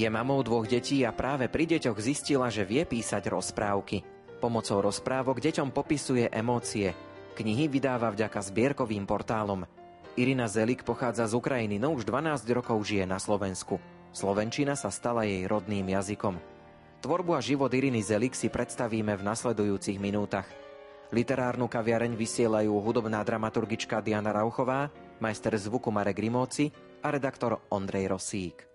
Je mamou dvoch detí a práve pri deťoch zistila, že vie písať rozprávky. Pomocou rozprávok deťom popisuje emócie. Knihy vydáva vďaka zbierkovým portálom. Irina Zelik pochádza z Ukrajiny, no už 12 rokov žije na Slovensku. Slovenčina sa stala jej rodným jazykom. Tvorbu a život Iriny Zelik si predstavíme v nasledujúcich minútach. Literárnu kaviareň vysielajú hudobná dramaturgička Diana Rauchová, majster zvuku Marek Rimóci a redaktor Ondrej Rosík.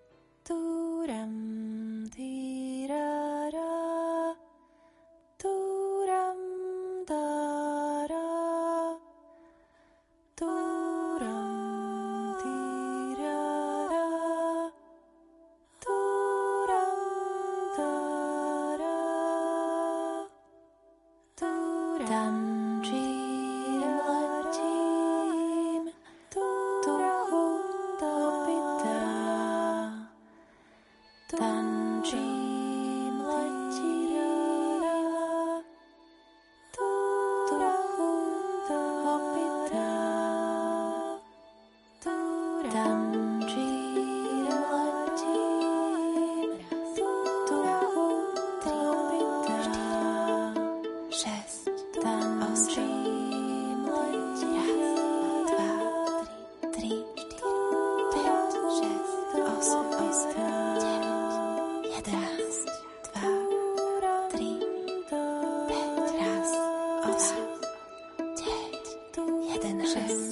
precious.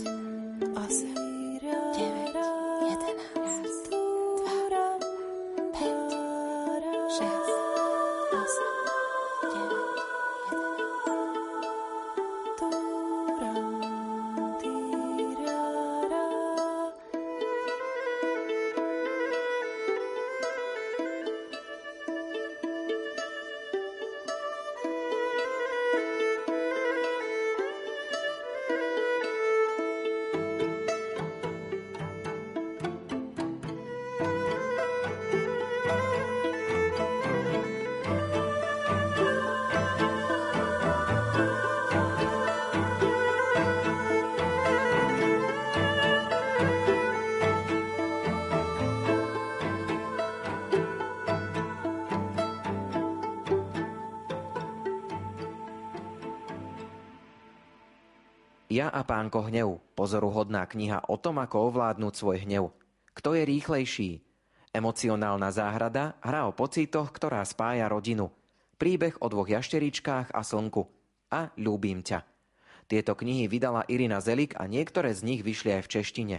Ja a pánko hnev, pozoruhodná kniha o tom, ako ovládnuť svoj hnev. Kto je rýchlejší? Emocionálna záhrada, hra o pocitoch, ktorá spája rodinu. Príbeh o dvoch jašteričkách a slnku. A ľúbim ťa. Tieto knihy vydala Irina Zelik a niektoré z nich vyšli aj v češtine.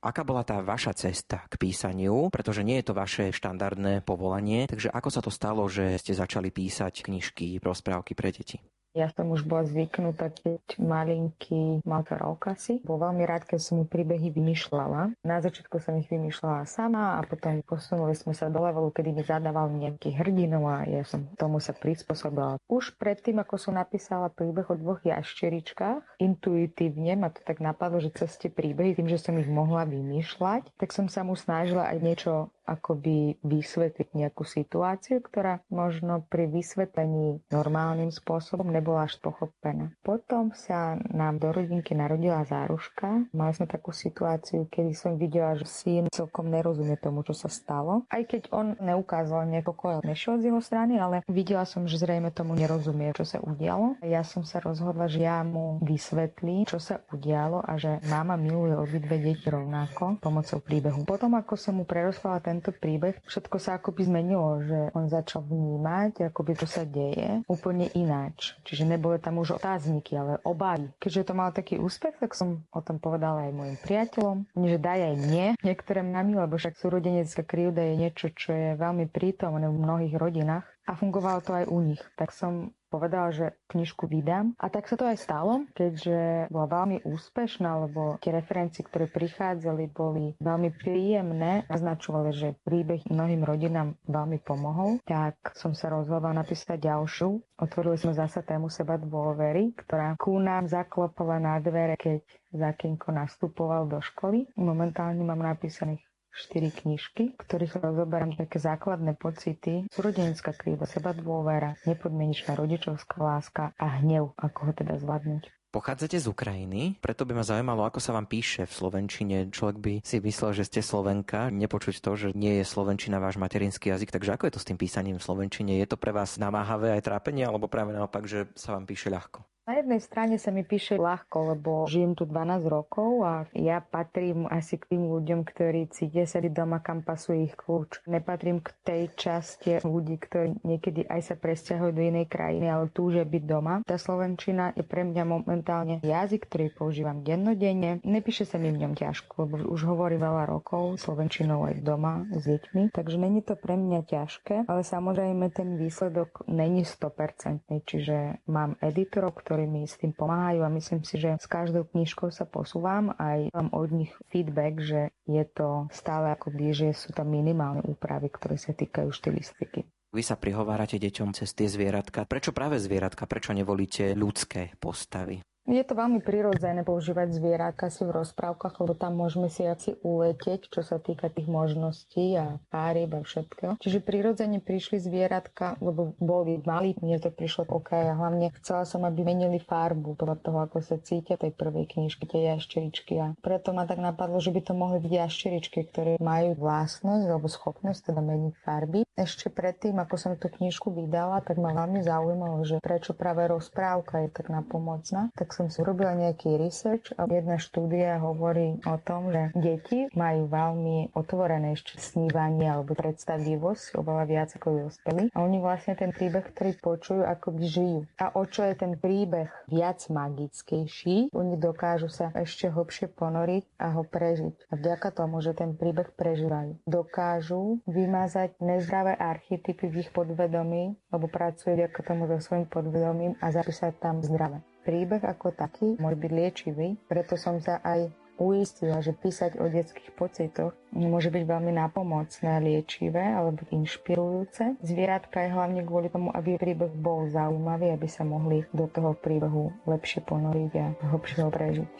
Aká bola tá vaša cesta k písaniu? Pretože nie je to vaše štandardné povolanie. Takže ako sa to stalo, že ste začali písať knižky, rozprávky pre deti? Ja som už bola zvyknutá, keď malinký mal to rok asi. Bol veľmi rád, keď som mu príbehy vymýšľala. Na začiatku som ich vymýšľala sama a potom posunuli sme sa do levelu, kedy mi zadával nejakých hrdinov a ja som tomu sa prispôsobila. Už predtým, ako som napísala príbeh o dvoch jašteričkách, intuitívne ma to tak napadlo, že cez tie príbehy, tým, že som ich mohla vymýšľať, tak som sa mu snažila aj niečo akoby vysvetliť nejakú situáciu, ktorá možno pri vysvetlení normálnym spôsobom nebola až pochopená. Potom sa nám do rodinky narodila záruška. Mali sme takú situáciu, kedy som videla, že syn celkom nerozumie tomu, čo sa stalo. Aj keď on neukázal niekoľko nešiel z jeho strany, ale videla som, že zrejme tomu nerozumie, čo sa udialo. Ja som sa rozhodla, že ja mu vysvetlím, čo sa udialo a že mama miluje obidve deti rovnako pomocou príbehu. Potom, ako som mu preroslala ten tento príbeh, všetko sa akoby zmenilo, že on začal vnímať, akoby to sa deje úplne ináč. Čiže neboli tam už otázniky, ale obavy. Keďže to mal taký úspech, tak som o tom povedala aj mojim priateľom, že daj aj nie niektoré mami, lebo však súrodenecká krivda je niečo, čo je veľmi prítomné v mnohých rodinách a fungovalo to aj u nich. Tak som povedala, že knižku vydám. A tak sa to aj stalo, keďže bola veľmi úspešná, lebo tie referencie, ktoré prichádzali, boli veľmi príjemné. Naznačovali, že príbeh mnohým rodinám veľmi pomohol. Tak som sa rozhodla napísať ďalšiu. Otvorili sme zasa tému seba dôvery, ktorá ku nám zaklopala na dvere, keď Zakinko nastupoval do školy. Momentálne mám napísaných štyri knižky, ktorých rozoberám také základné pocity, súrodenecká krída, seba dôvera, nepodmienečná rodičovská láska a hnev, ako ho teda zvládnuť. Pochádzate z Ukrajiny, preto by ma zaujímalo, ako sa vám píše v Slovenčine. Človek by si myslel, že ste Slovenka, nepočuť to, že nie je Slovenčina váš materinský jazyk, takže ako je to s tým písaním v Slovenčine? Je to pre vás namáhavé aj trápenie, alebo práve naopak, že sa vám píše ľahko? Na jednej strane sa mi píše ľahko, lebo žijem tu 12 rokov a ja patrím asi k tým ľuďom, ktorí cítia sa doma, kam pasuje ich kľúč. Nepatrím k tej časti ľudí, ktorí niekedy aj sa presťahujú do inej krajiny, ale túžia byť doma. Tá slovenčina je pre mňa momentálne jazyk, ktorý používam dennodenne. Nepíše sa mi v ňom ťažko, lebo už hovorí veľa rokov slovenčinou aj doma s deťmi, takže není to pre mňa ťažké, ale samozrejme ten výsledok není 100%, čiže mám editorov, ktorí ktorí mi s tým pomáhajú a myslím si, že s každou knižkou sa posúvam aj mám od nich feedback, že je to stále akoby, že sú tam minimálne úpravy, ktoré sa týkajú štilistiky. Vy sa prihovárate deťom cez tie zvieratka. Prečo práve zvieratka? Prečo nevolíte ľudské postavy? Je to veľmi prirodzené používať zvierátka si v rozprávkach, lebo tam môžeme si asi uletieť, čo sa týka tých možností a párieb a všetkého. Čiže prirodzene prišli zvieratka, lebo boli malí, mne to prišlo OK a hlavne chcela som, aby menili farbu podľa toho, ako sa cítia tej prvej knižky, tie jašteričky. A preto ma tak napadlo, že by to mohli byť jašteričky, ktoré majú vlastnosť alebo schopnosť teda meniť farby. Ešte predtým, ako som tú knižku vydala, tak ma veľmi zaujímalo, že prečo práve rozprávka je tak napomocná. Tak som si urobila nejaký research a jedna štúdia hovorí o tom, že deti majú veľmi otvorené ešte snívanie alebo predstavivosť oveľa viac ako dospelí a oni vlastne ten príbeh, ktorý počujú, ako by žijú. A o čo je ten príbeh viac magickejší, oni dokážu sa ešte hlbšie ponoriť a ho prežiť. A vďaka tomu, že ten príbeh prežívajú, dokážu vymazať nezdravé archetypy v ich podvedomí, lebo pracujú vďaka tomu so svojím podvedomím a zapísať tam zdravé. Príbeh ako taký môže byť liečivý, preto som sa aj uistila, že písať o detských pocitoch môže byť veľmi nápomocné, liečivé alebo inšpirujúce. Zvieratka je hlavne kvôli tomu, aby príbeh bol zaujímavý, aby sa mohli do toho príbehu lepšie ponoriť a hlbšie ho prežiť.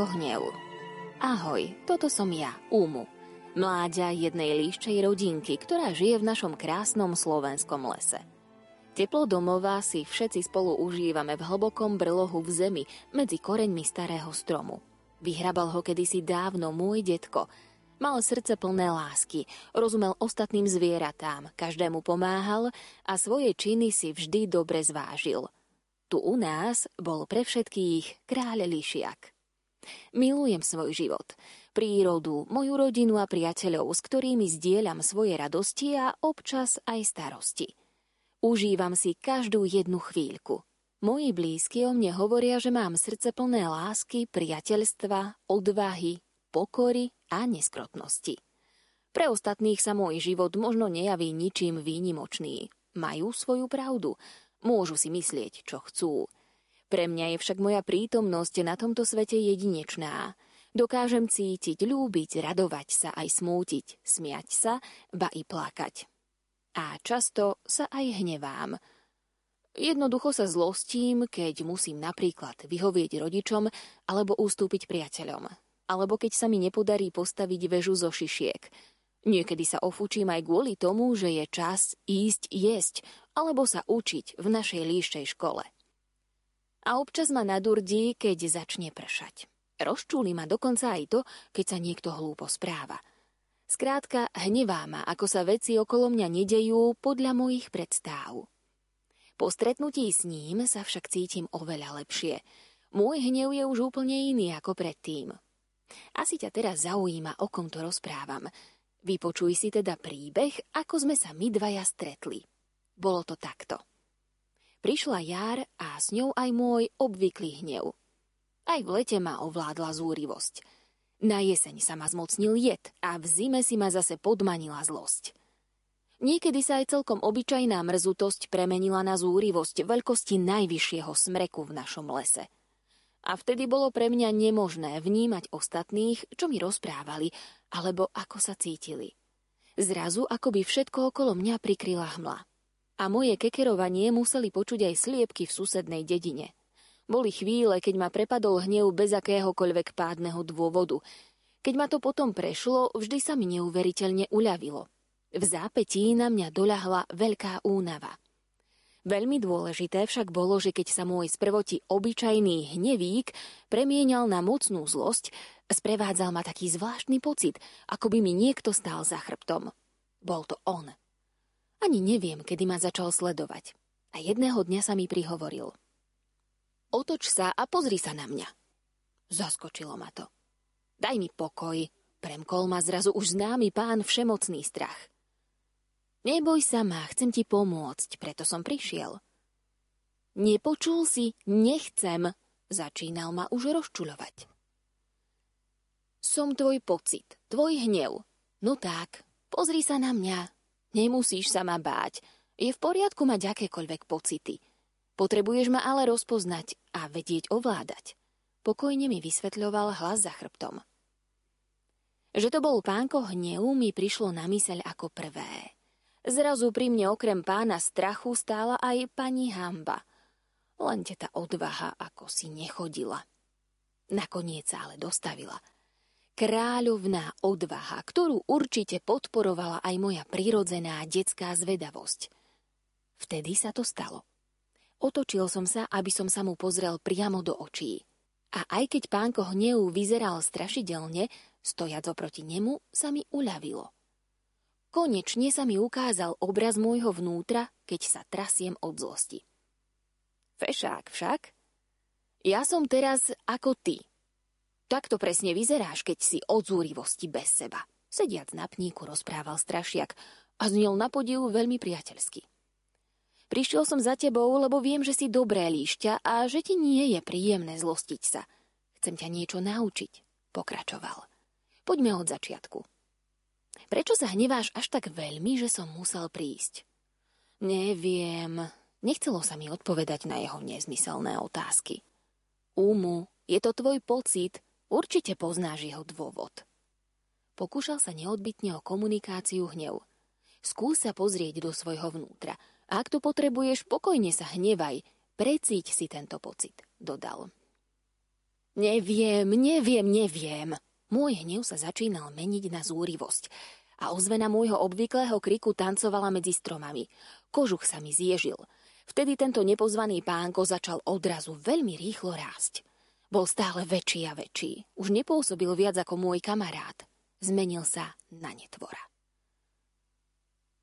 Hnev. Ahoj, toto som ja, Úmu. Mláďa jednej líščej rodinky, ktorá žije v našom krásnom slovenskom lese. Teplo domova si všetci spolu užívame v hlbokom brlohu v zemi medzi koreňmi starého stromu. Vyhrabal ho kedysi dávno môj detko. Mal srdce plné lásky, rozumel ostatným zvieratám, každému pomáhal a svoje činy si vždy dobre zvážil – tu u nás bol pre všetkých kráľ Lišiak. Milujem svoj život, prírodu, moju rodinu a priateľov, s ktorými zdieľam svoje radosti a občas aj starosti. Užívam si každú jednu chvíľku. Moji blízky o mne hovoria, že mám srdce plné lásky, priateľstva, odvahy, pokory a neskrotnosti. Pre ostatných sa môj život možno nejaví ničím výnimočný. Majú svoju pravdu, Môžu si myslieť, čo chcú. Pre mňa je však moja prítomnosť na tomto svete jedinečná. Dokážem cítiť, ľúbiť, radovať sa aj smútiť, smiať sa, ba i plakať. A často sa aj hnevám. Jednoducho sa zlostím, keď musím napríklad vyhovieť rodičom alebo ustúpiť priateľom. Alebo keď sa mi nepodarí postaviť väžu zo šišiek – Niekedy sa ofúčim aj kvôli tomu, že je čas ísť jesť alebo sa učiť v našej líšej škole. A občas ma nadurdí, keď začne pršať. Rozčúli ma dokonca aj to, keď sa niekto hlúpo správa. Skrátka, hnevá ma, ako sa veci okolo mňa nedejú podľa mojich predstáv. Po stretnutí s ním sa však cítim oveľa lepšie. Môj hnev je už úplne iný ako predtým. Asi ťa teraz zaujíma, o kom to rozprávam – Vypočuj si teda príbeh, ako sme sa my dvaja stretli. Bolo to takto. Prišla jar a s ňou aj môj obvyklý hnev. Aj v lete ma ovládla zúrivosť. Na jeseň sa ma zmocnil jed a v zime si ma zase podmanila zlosť. Niekedy sa aj celkom obyčajná mrzutosť premenila na zúrivosť veľkosti najvyššieho smreku v našom lese – a vtedy bolo pre mňa nemožné vnímať ostatných, čo mi rozprávali, alebo ako sa cítili. Zrazu akoby všetko okolo mňa prikryla hmla. A moje kekerovanie museli počuť aj sliepky v susednej dedine. Boli chvíle, keď ma prepadol hnev bez akéhokoľvek pádneho dôvodu. Keď ma to potom prešlo, vždy sa mi neuveriteľne uľavilo. V zápetí na mňa doľahla veľká únava. Veľmi dôležité však bolo, že keď sa môj sprvoti obyčajný hnevík premienial na mocnú zlosť, sprevádzal ma taký zvláštny pocit, ako by mi niekto stál za chrbtom. Bol to on. Ani neviem, kedy ma začal sledovať. A jedného dňa sa mi prihovoril. Otoč sa a pozri sa na mňa. Zaskočilo ma to. Daj mi pokoj, premkol ma zrazu už známy pán všemocný strach. Neboj sa ma, chcem ti pomôcť, preto som prišiel. Nepočul si, nechcem, začínal ma už rozčuľovať. Som tvoj pocit, tvoj hnev. No tak, pozri sa na mňa. Nemusíš sa ma báť. Je v poriadku mať akékoľvek pocity. Potrebuješ ma ale rozpoznať a vedieť ovládať. Pokojne mi vysvetľoval hlas za chrbtom. Že to bol pánko hnevu mi prišlo na myseľ ako prvé. Zrazu pri mne okrem pána strachu stála aj pani Hamba. Len tá odvaha ako si nechodila. Nakoniec sa ale dostavila. Kráľovná odvaha, ktorú určite podporovala aj moja prirodzená detská zvedavosť. Vtedy sa to stalo. Otočil som sa, aby som sa mu pozrel priamo do očí. A aj keď pánko hnevu vyzeral strašidelne, stojac oproti nemu sa mi uľavilo. Konečne sa mi ukázal obraz môjho vnútra, keď sa trasiem od zlosti. Fešák však? Ja som teraz ako ty. Takto presne vyzeráš, keď si od zúrivosti bez seba. Sediac na pníku rozprával strašiak a znel na podivu veľmi priateľsky. Prišiel som za tebou, lebo viem, že si dobré líšťa a že ti nie je príjemné zlostiť sa. Chcem ťa niečo naučiť, pokračoval. Poďme od začiatku. Prečo sa hneváš až tak veľmi, že som musel prísť? Neviem. Nechcelo sa mi odpovedať na jeho nezmyselné otázky. Úmu, je to tvoj pocit, určite poznáš jeho dôvod. Pokúšal sa neodbitne o komunikáciu hnev. Skús sa pozrieť do svojho vnútra. Ak to potrebuješ, pokojne sa hnevaj. Precíť si tento pocit, dodal. Neviem, neviem, neviem. Môj hnev sa začínal meniť na zúrivosť a ozvena môjho obvyklého kriku tancovala medzi stromami. Kožuch sa mi zježil. Vtedy tento nepozvaný pánko začal odrazu veľmi rýchlo rásť. Bol stále väčší a väčší. Už nepôsobil viac ako môj kamarát. Zmenil sa na netvora.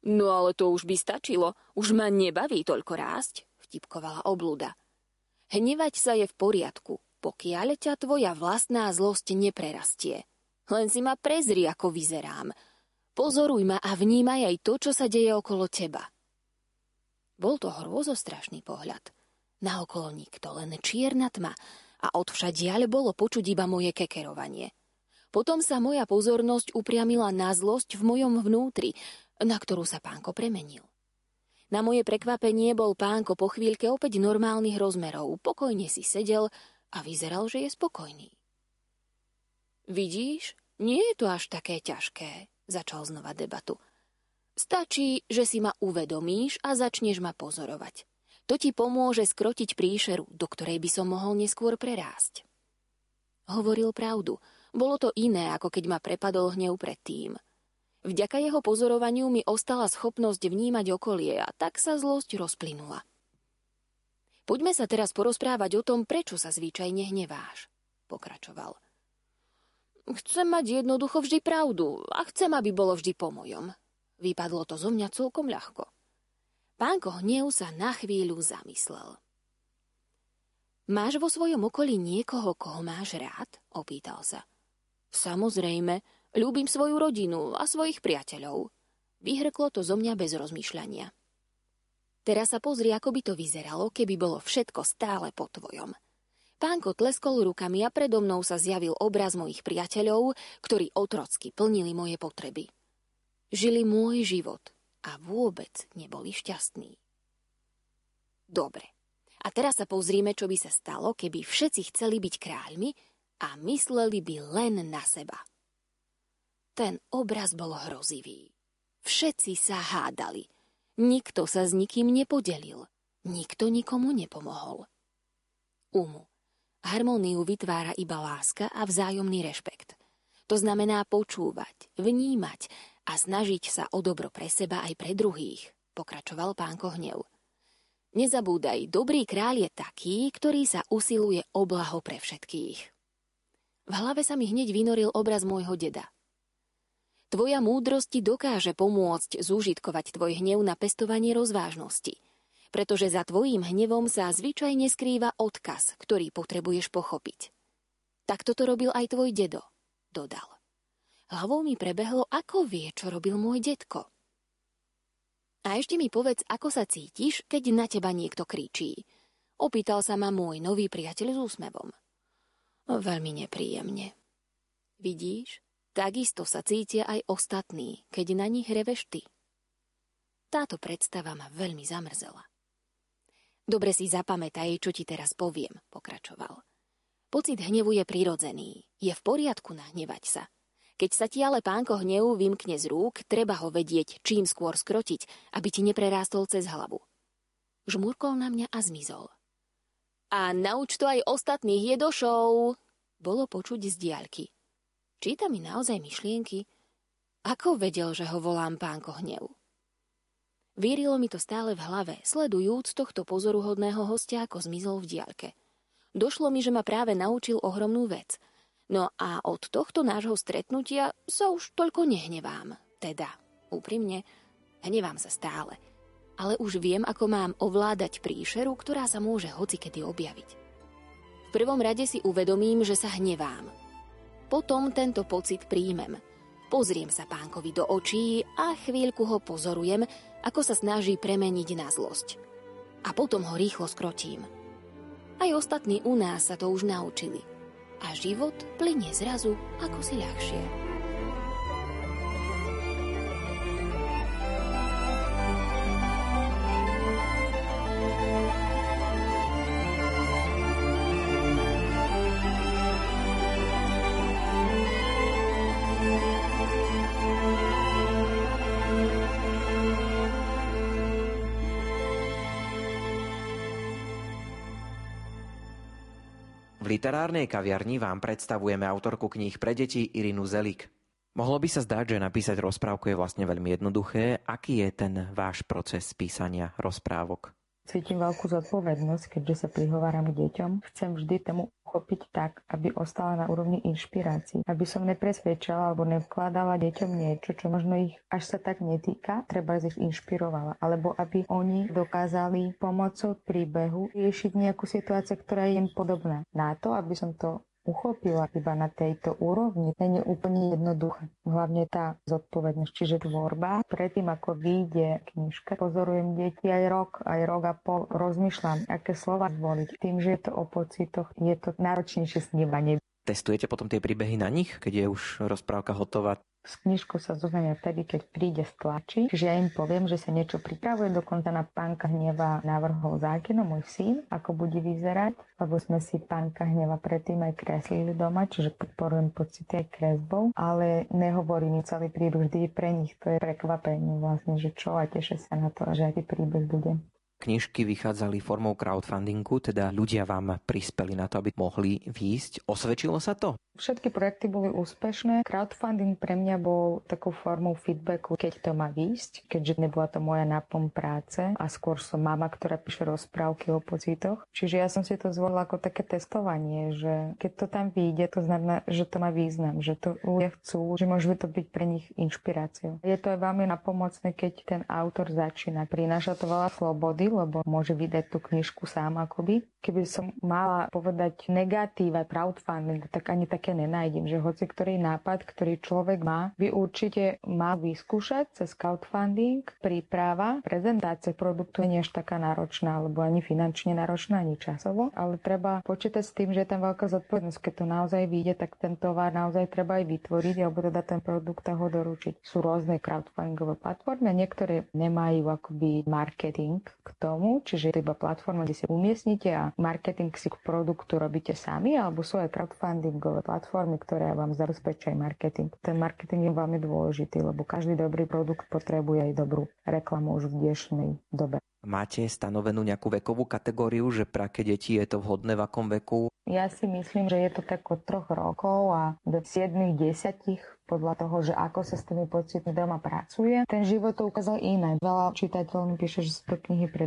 No ale to už by stačilo. Už ma nebaví toľko rásť, vtipkovala oblúda. Hnevať sa je v poriadku, pokiaľ ťa tvoja vlastná zlosť neprerastie. Len si ma prezri, ako vyzerám – Pozoruj ma a vnímaj aj to, čo sa deje okolo teba. Bol to hrôzostrašný pohľad. Naokolo nikto, len čierna tma a odvšadiaľ bolo počuť iba moje kekerovanie. Potom sa moja pozornosť upriamila na zlosť v mojom vnútri, na ktorú sa pánko premenil. Na moje prekvapenie bol pánko po chvíľke opäť normálnych rozmerov, pokojne si sedel a vyzeral, že je spokojný. Vidíš, nie je to až také ťažké, Začal znova debatu. Stačí, že si ma uvedomíš a začneš ma pozorovať. To ti pomôže skrotiť príšeru, do ktorej by som mohol neskôr prerásť. Hovoril pravdu. Bolo to iné, ako keď ma prepadol hnev predtým. Vďaka jeho pozorovaniu mi ostala schopnosť vnímať okolie a tak sa zlosť rozplynula. Poďme sa teraz porozprávať o tom, prečo sa zvyčajne hneváš, pokračoval. Chcem mať jednoducho vždy pravdu a chcem, aby bolo vždy po mojom. Vypadlo to zo mňa celkom ľahko. Pánko hnev sa na chvíľu zamyslel. Máš vo svojom okolí niekoho, koho máš rád? Opýtal sa. Samozrejme, ľúbim svoju rodinu a svojich priateľov. Vyhrklo to zo mňa bez rozmýšľania. Teraz sa pozri, ako by to vyzeralo, keby bolo všetko stále po tvojom. Pánko tleskol rukami a predo mnou sa zjavil obraz mojich priateľov, ktorí otrocky plnili moje potreby. Žili môj život a vôbec neboli šťastní. Dobre. A teraz sa pozrime, čo by sa stalo, keby všetci chceli byť kráľmi a mysleli by len na seba. Ten obraz bol hrozivý. Všetci sa hádali. Nikto sa s nikým nepodelil. Nikto nikomu nepomohol. Umu. Harmóniu vytvára iba láska a vzájomný rešpekt. To znamená počúvať, vnímať a snažiť sa o dobro pre seba aj pre druhých, pokračoval pán Kohnev. Nezabúdaj, dobrý kráľ je taký, ktorý sa usiluje o blaho pre všetkých. V hlave sa mi hneď vynoril obraz môjho deda. Tvoja múdrosť ti dokáže pomôcť zúžitkovať tvoj hnev na pestovanie rozvážnosti, pretože za tvojím hnevom sa zvyčajne skrýva odkaz, ktorý potrebuješ pochopiť. Tak toto robil aj tvoj dedo, dodal. Hlavou mi prebehlo, ako vie, čo robil môj detko. A ešte mi povedz, ako sa cítiš, keď na teba niekto kričí. Opýtal sa ma môj nový priateľ s úsmevom. Veľmi nepríjemne. Vidíš, takisto sa cítia aj ostatní, keď na nich reveš ty. Táto predstava ma veľmi zamrzela. Dobre si zapamätaj, čo ti teraz poviem, pokračoval. Pocit hnevu je prirodzený. Je v poriadku nahnevať sa – keď sa ti ale pánko hnevu vymkne z rúk, treba ho vedieť čím skôr skrotiť, aby ti neprerástol cez hlavu. Žmurkol na mňa a zmizol. A nauč to aj ostatných jedošov, bolo počuť z diaľky. Číta mi naozaj myšlienky? Ako vedel, že ho volám pánko hnevu? Vírilo mi to stále v hlave, sledujúc tohto pozoruhodného hostia, ako zmizol v diaľke. Došlo mi, že ma práve naučil ohromnú vec – No a od tohto nášho stretnutia sa už toľko nehnevám. Teda, úprimne, hnevám sa stále. Ale už viem, ako mám ovládať príšeru, ktorá sa môže hocikedy objaviť. V prvom rade si uvedomím, že sa hnevám. Potom tento pocit príjmem. Pozriem sa pánkovi do očí a chvíľku ho pozorujem, ako sa snaží premeniť na zlosť. A potom ho rýchlo skrotím. Aj ostatní u nás sa to už naučili – a život plinie zrazu ako si ľahšie. Literárnej kaviarni vám predstavujeme autorku kníh pre deti Irinu Zelik. Mohlo by sa zdať, že napísať rozprávku je vlastne veľmi jednoduché. Aký je ten váš proces písania rozprávok? Cítim veľkú zodpovednosť, keďže sa prihováram k deťom. Chcem vždy tému uchopiť tak, aby ostala na úrovni inšpirácií. Aby som nepresvedčala alebo nevkladala deťom niečo, čo možno ich až sa tak netýka, treba ich inšpirovala. Alebo aby oni dokázali pomocou príbehu riešiť nejakú situáciu, ktorá je im podobná. Na to, aby som to uchopila iba na tejto úrovni, nie je úplne jednoduché. Hlavne tá zodpovednosť, čiže tvorba. Predtým, ako vyjde knižka, pozorujem deti aj rok, aj rok a pol, rozmýšľam, aké slova zvoliť. Tým, že je to o pocitoch, je to náročnejšie snívanie. Testujete potom tie príbehy na nich, keď je už rozprávka hotová? S knižkou sa zoznamia vtedy, keď príde z tlači. Čiže ja im poviem, že sa niečo pripravuje. Dokonca na pánka hneva návrhol zákino, môj syn, ako bude vyzerať. Lebo sme si pánka hneva predtým aj kreslili doma, čiže podporujem pocity aj kresbou. Ale nehovorí mi celý príruč, vždy pre nich to je prekvapenie vlastne, že čo a tešia sa na to, že aký príbeh bude. Knižky vychádzali formou crowdfundingu, teda ľudia vám prispeli na to, aby mohli výjsť. Osvedčilo sa to? Všetky projekty boli úspešné. Crowdfunding pre mňa bol takou formou feedbacku, keď to má výjsť, keďže nebola to moja náplň práce a skôr som mama, ktorá píše rozprávky o pocitoch. Čiže ja som si to zvolila ako také testovanie, že keď to tam vyjde, to znamená, že to má význam, že to ľudia chcú, že môže to byť pre nich inšpiráciou. Je to aj veľmi napomocné, keď ten autor začína. Prináša to veľa slobody, lebo môže vydať tú knižku sám akoby. Keby som mala povedať negatíva crowdfunding, tak ani také nenájdem, že hoci ktorý nápad, ktorý človek má, by určite mal vyskúšať cez crowdfunding, príprava, prezentácia produktu nie až taká náročná, alebo ani finančne náročná, ani časovo, ale treba počítať s tým, že je tam veľká zodpovednosť. Keď to naozaj vyjde, tak ten tovar naozaj treba aj vytvoriť, alebo teda ten produkt ho doručiť. Sú rôzne crowdfundingové platformy a niektoré nemajú akoby marketing, tomu, čiže je to iba platforma, kde si umiestnite a marketing si k produktu robíte sami, alebo sú aj crowdfundingové platformy, ktoré vám zabezpečajú marketing. Ten marketing je veľmi dôležitý, lebo každý dobrý produkt potrebuje aj dobrú reklamu už v dnešnej dobe. Máte stanovenú nejakú vekovú kategóriu, že pre aké deti je to vhodné v akom veku? Ja si myslím, že je to tak od troch rokov a do 7 10 podľa toho, že ako sa s tými pocitmi doma pracuje. Ten život to ukázal iné. Veľa čitateľov píše, že sú to knihy pre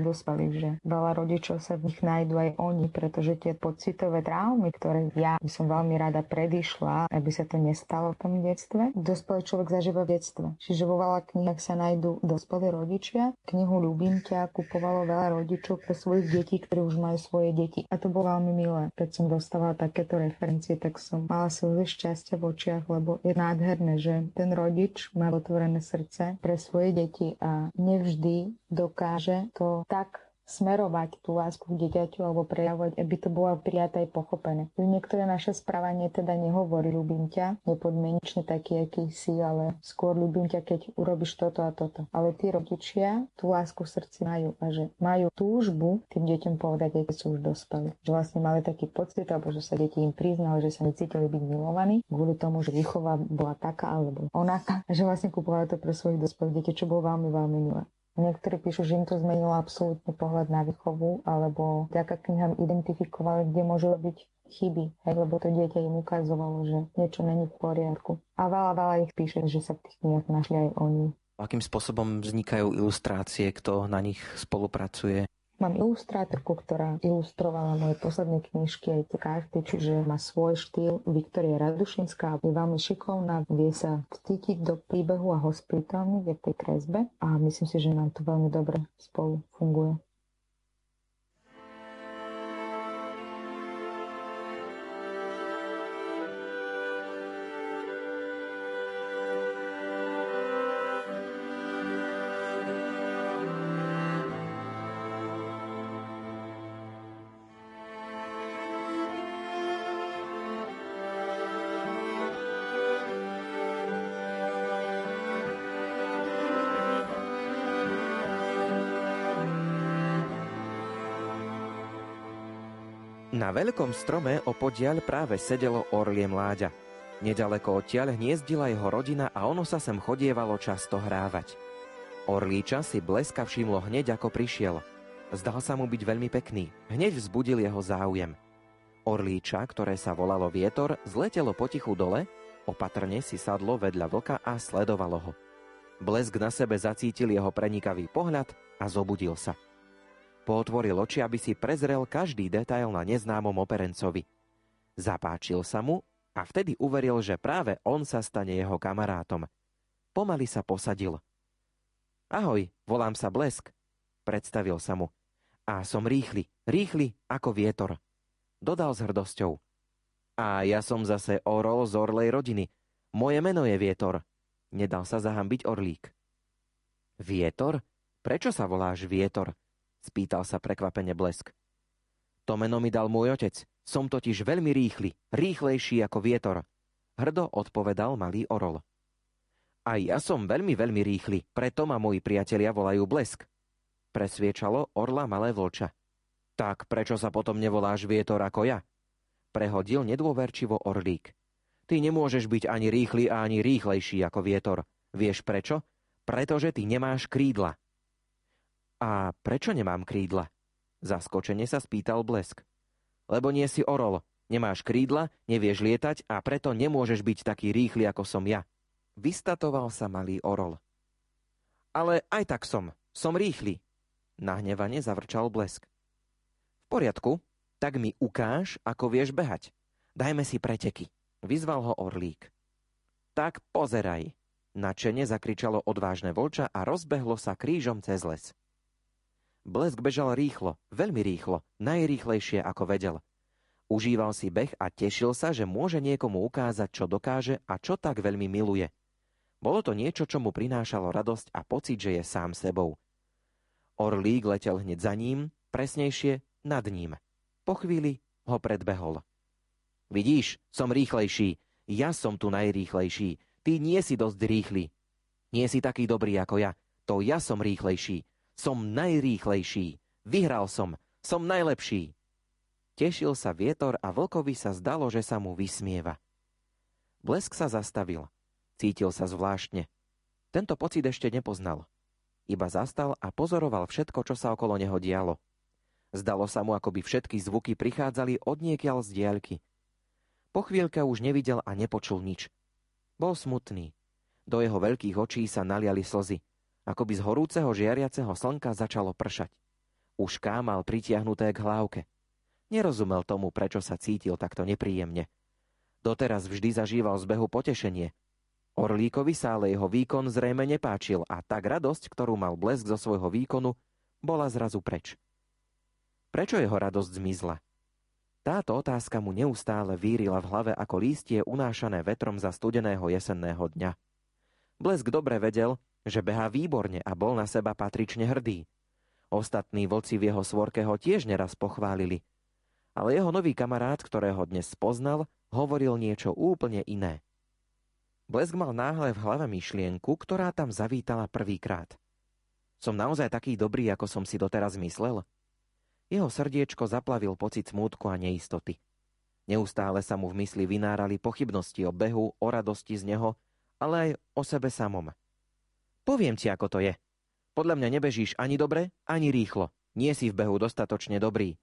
že veľa rodičov sa v nich nájdú aj oni, pretože tie pocitové traumy, ktoré ja by som veľmi rada predišla, aby sa to nestalo v tom detstve, dospelý človek zažíva v detstve. Čiže vo veľa knihách sa nájdú dospelí rodičia. Knihu Ľubím ťa kupovalo veľa rodičov pre svojich detí, ktorí už majú svoje deti. A to bolo veľmi milé. Keď som dostávala takéto referencie, tak som mala slzy šťastia v očiach, lebo je nádherné, že ten rodič má otvorené srdce pre svoje deti a nevždy dokáže to tak smerovať tú lásku k dieťaťu alebo prejavovať, aby to bolo prijaté aj pochopené. Niektoré naše správanie teda nehovorí ľubím ťa, nepodmienečne taký, aký si, ale skôr ľubím ťa, keď urobíš toto a toto. Ale tí rodičia tú lásku v srdci majú a že majú túžbu tým deťom povedať, keď sú už dospeli. Že vlastne mali taký pocit, alebo že sa deti im priznali, že sa necítili byť milovaní kvôli tomu, že výchova bola taká alebo onaká, že vlastne kupovali to pre svojich dospelých detí, čo bolo veľmi, veľmi milé. Niektorí píšu, že im to zmenilo absolútne pohľad na výchovu, alebo vďaka knihám identifikovali, kde môžu robiť chyby, hej, lebo to dieťa im ukazovalo, že niečo není v poriadku. A veľa, veľa ich píše, že sa v tých knihách našli aj oni. Akým spôsobom vznikajú ilustrácie, kto na nich spolupracuje? Mám ilustrátorku, ktorá ilustrovala moje posledné knižky, aj tie karty, čiže má svoj štýl. Viktoria Radušinská je veľmi šikovná, vie sa vcítiť do príbehu a hospitálny v tej kresbe a myslím si, že nám to veľmi dobre spolu funguje. Na veľkom strome opodiaľ práve sedelo orlie mláďa. Nedaleko odtiaľ hniezdila jeho rodina a ono sa sem chodievalo často hrávať. Orlíča si bleska všimlo hneď ako prišiel. Zdal sa mu byť veľmi pekný. Hneď vzbudil jeho záujem. Orlíča, ktoré sa volalo Vietor, zletelo potichu dole, opatrne si sadlo vedľa vlka a sledovalo ho. Blesk na sebe zacítil jeho prenikavý pohľad a zobudil sa. Potvoril oči, aby si prezrel každý detail na neznámom operencovi. Zapáčil sa mu a vtedy uveril, že práve on sa stane jeho kamarátom. Pomaly sa posadil. Ahoj, volám sa Blesk, predstavil sa mu. A som rýchly, rýchly ako vietor. Dodal s hrdosťou. A ja som zase Orol z Orlej rodiny. Moje meno je Vietor. Nedal sa zahambiť Orlík. Vietor? Prečo sa voláš Vietor? Spýtal sa prekvapene blesk. To meno mi dal môj otec. Som totiž veľmi rýchly, rýchlejší ako vietor. Hrdo odpovedal malý orol. A ja som veľmi, veľmi rýchly, preto ma moji priatelia volajú blesk. Presviečalo orla malé vlča. Tak prečo sa potom nevoláš vietor ako ja? Prehodil nedôverčivo orlík. Ty nemôžeš byť ani rýchly ani rýchlejší ako vietor. Vieš prečo? Pretože ty nemáš krídla. A prečo nemám krídla? Zaskočene sa spýtal Blesk. Lebo nie si orol, nemáš krídla, nevieš lietať a preto nemôžeš byť taký rýchly ako som ja. Vystatoval sa malý orol. Ale aj tak som, som rýchly. Nahnevane zavrčal Blesk. V poriadku, tak mi ukáž, ako vieš behať. Dajme si preteky, vyzval ho orlík. Tak pozeraj, načene zakričalo odvážne volča a rozbehlo sa krížom cez les. Blesk bežal rýchlo, veľmi rýchlo, najrýchlejšie ako vedel. Užíval si beh a tešil sa, že môže niekomu ukázať, čo dokáže a čo tak veľmi miluje. Bolo to niečo, čo mu prinášalo radosť a pocit, že je sám sebou. Orlík letel hneď za ním, presnejšie nad ním. Po chvíli ho predbehol. Vidíš, som rýchlejší. Ja som tu najrýchlejší. Ty nie si dosť rýchly. Nie si taký dobrý ako ja. To ja som rýchlejší. Som najrýchlejší. Vyhral som. Som najlepší. Tešil sa vietor a vlkovi sa zdalo, že sa mu vysmieva. Blesk sa zastavil. Cítil sa zvláštne. Tento pocit ešte nepoznal. Iba zastal a pozoroval všetko, čo sa okolo neho dialo. Zdalo sa mu, ako by všetky zvuky prichádzali od niekiaľ z diaľky. Po chvíľke už nevidel a nepočul nič. Bol smutný. Do jeho veľkých očí sa naliali slzy. Ako by z horúceho žiariaceho slnka začalo pršať. Už kámal pritiahnuté k hlávke. Nerozumel tomu, prečo sa cítil takto nepríjemne. Doteraz vždy zažíval z behu potešenie. Orlíkovi sa ale jeho výkon zrejme nepáčil a tak radosť, ktorú mal blesk zo svojho výkonu, bola zrazu preč. Prečo jeho radosť zmizla? Táto otázka mu neustále vírila v hlave ako lístie unášané vetrom za studeného jesenného dňa. Blesk dobre vedel, že behá výborne a bol na seba patrične hrdý. Ostatní vlci v jeho svorke ho tiež neraz pochválili. Ale jeho nový kamarát, ktorého dnes spoznal, hovoril niečo úplne iné. Blesk mal náhle v hlave myšlienku, ktorá tam zavítala prvýkrát. Som naozaj taký dobrý, ako som si doteraz myslel? Jeho srdiečko zaplavil pocit smútku a neistoty. Neustále sa mu v mysli vynárali pochybnosti o behu, o radosti z neho, ale aj o sebe samom. Poviem ti, ako to je. Podľa mňa nebežíš ani dobre, ani rýchlo. Nie si v behu dostatočne dobrý.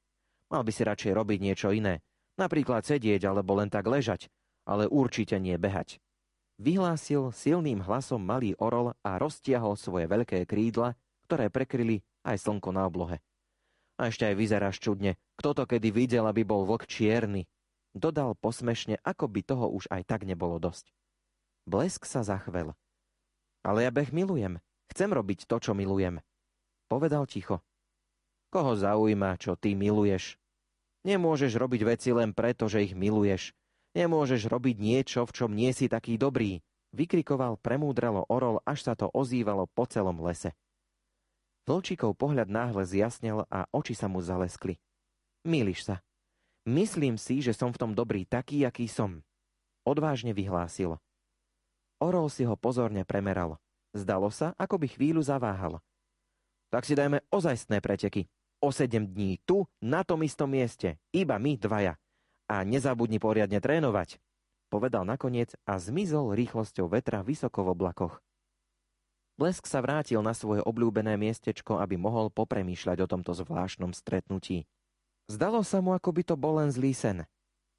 Mal by si radšej robiť niečo iné. Napríklad sedieť alebo len tak ležať, ale určite nie behať. Vyhlásil silným hlasom malý orol a roztiahol svoje veľké krídla, ktoré prekryli aj slnko na oblohe. A ešte aj vyzeráš čudne. Kto to kedy videl, aby bol vlk čierny? Dodal posmešne, ako by toho už aj tak nebolo dosť. Blesk sa zachvel. Ale ja beh milujem. Chcem robiť to, čo milujem. Povedal ticho. Koho zaujíma, čo ty miluješ? Nemôžeš robiť veci len preto, že ich miluješ. Nemôžeš robiť niečo, v čom nie si taký dobrý, vykrikoval premúdralo orol, až sa to ozývalo po celom lese. Vlčíkov pohľad náhle zjasnel a oči sa mu zaleskli. Míliš sa. Myslím si, že som v tom dobrý taký, aký som. Odvážne vyhlásil. Orol si ho pozorne premeral. Zdalo sa, ako by chvíľu zaváhal. Tak si dajme ozajstné preteky. O sedem dní tu, na tom istom mieste. Iba my dvaja. A nezabudni poriadne trénovať. Povedal nakoniec a zmizol rýchlosťou vetra vysoko v oblakoch. Blesk sa vrátil na svoje obľúbené miestečko, aby mohol popremýšľať o tomto zvláštnom stretnutí. Zdalo sa mu, ako by to bol len zlý sen.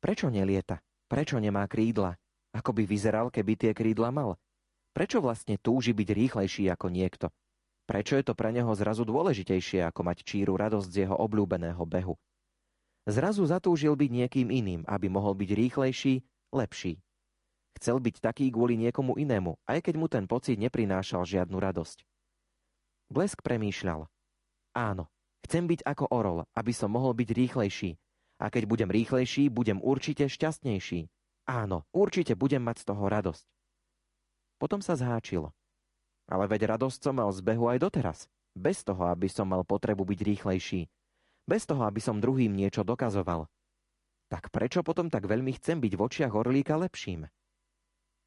Prečo nelieta? Prečo nemá krídla? Ako by vyzeral, keby tie krídla mal? Prečo vlastne túži byť rýchlejší ako niekto? Prečo je to pre neho zrazu dôležitejšie, ako mať číru radosť z jeho obľúbeného behu? Zrazu zatúžil byť niekým iným, aby mohol byť rýchlejší, lepší. Chcel byť taký kvôli niekomu inému, aj keď mu ten pocit neprinášal žiadnu radosť. Blesk premýšľal. Áno, chcem byť ako orol, aby som mohol byť rýchlejší. A keď budem rýchlejší, budem určite šťastnejší. Áno, určite budem mať z toho radosť. Potom sa zháčil. Ale veď radosť som mal z behu aj doteraz. Bez toho, aby som mal potrebu byť rýchlejší. Bez toho, aby som druhým niečo dokazoval. Tak prečo potom tak veľmi chcem byť v očiach orlíka lepším?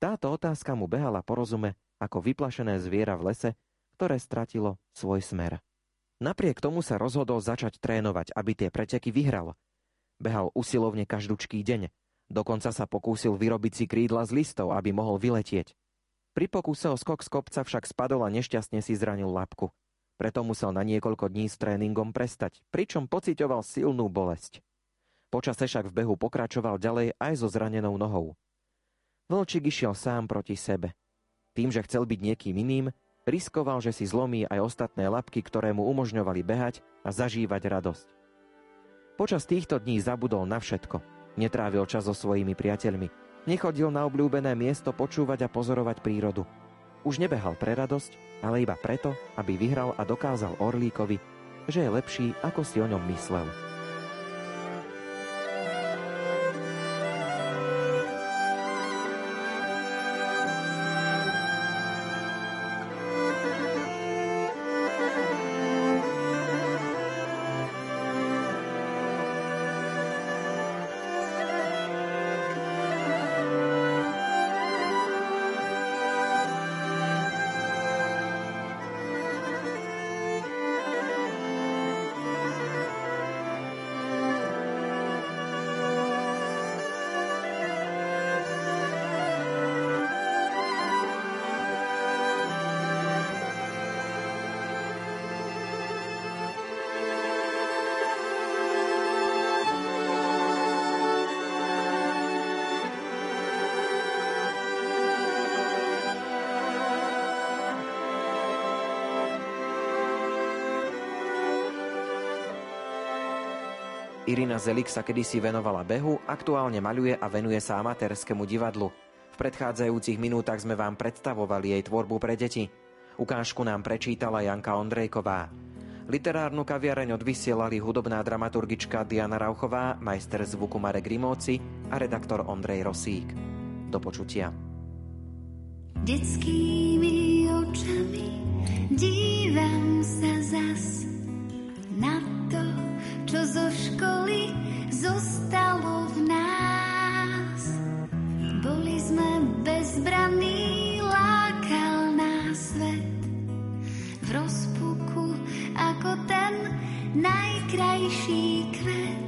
Táto otázka mu behala po rozume ako vyplašené zviera v lese, ktoré stratilo svoj smer. Napriek tomu sa rozhodol začať trénovať, aby tie preteky vyhral. Behal usilovne každúčký deň. Dokonca sa pokúsil vyrobiť si krídla z listov, aby mohol vyletieť. Pri pokuse o skok z kopca však spadol a nešťastne si zranil labku. Preto musel na niekoľko dní s tréningom prestať, pričom pocitoval silnú bolesť. Počase však v behu pokračoval ďalej aj so zranenou nohou. Vlčík išiel sám proti sebe. Tým, že chcel byť niekým iným, riskoval, že si zlomí aj ostatné labky, ktoré mu umožňovali behať a zažívať radosť. Počas týchto dní zabudol na všetko. Netrávil čas so svojimi priateľmi. Nechodil na obľúbené miesto počúvať a pozorovať prírodu. Už nebehal pre radosť, ale iba preto, aby vyhral a dokázal Orlíkovi, že je lepší, ako si o ňom myslel. Irina Zelik sa kedysi venovala behu, aktuálne maľuje a venuje sa amatérskému divadlu. V predchádzajúcich minútach sme vám predstavovali jej tvorbu pre deti. Ukážku nám prečítala Janka Ondrejková. Literárnu kaviareň odvysielali hudobná dramaturgička Diana Rauchová, majster zvuku Marek Rimóci a redaktor Ondrej Rosík. Do počutia. Detskými očami dívam sa zas na čo zo školy zostalo v nás. Boli sme bezbranní, lákal nás svet v rozpuku ako ten najkrajší kvet.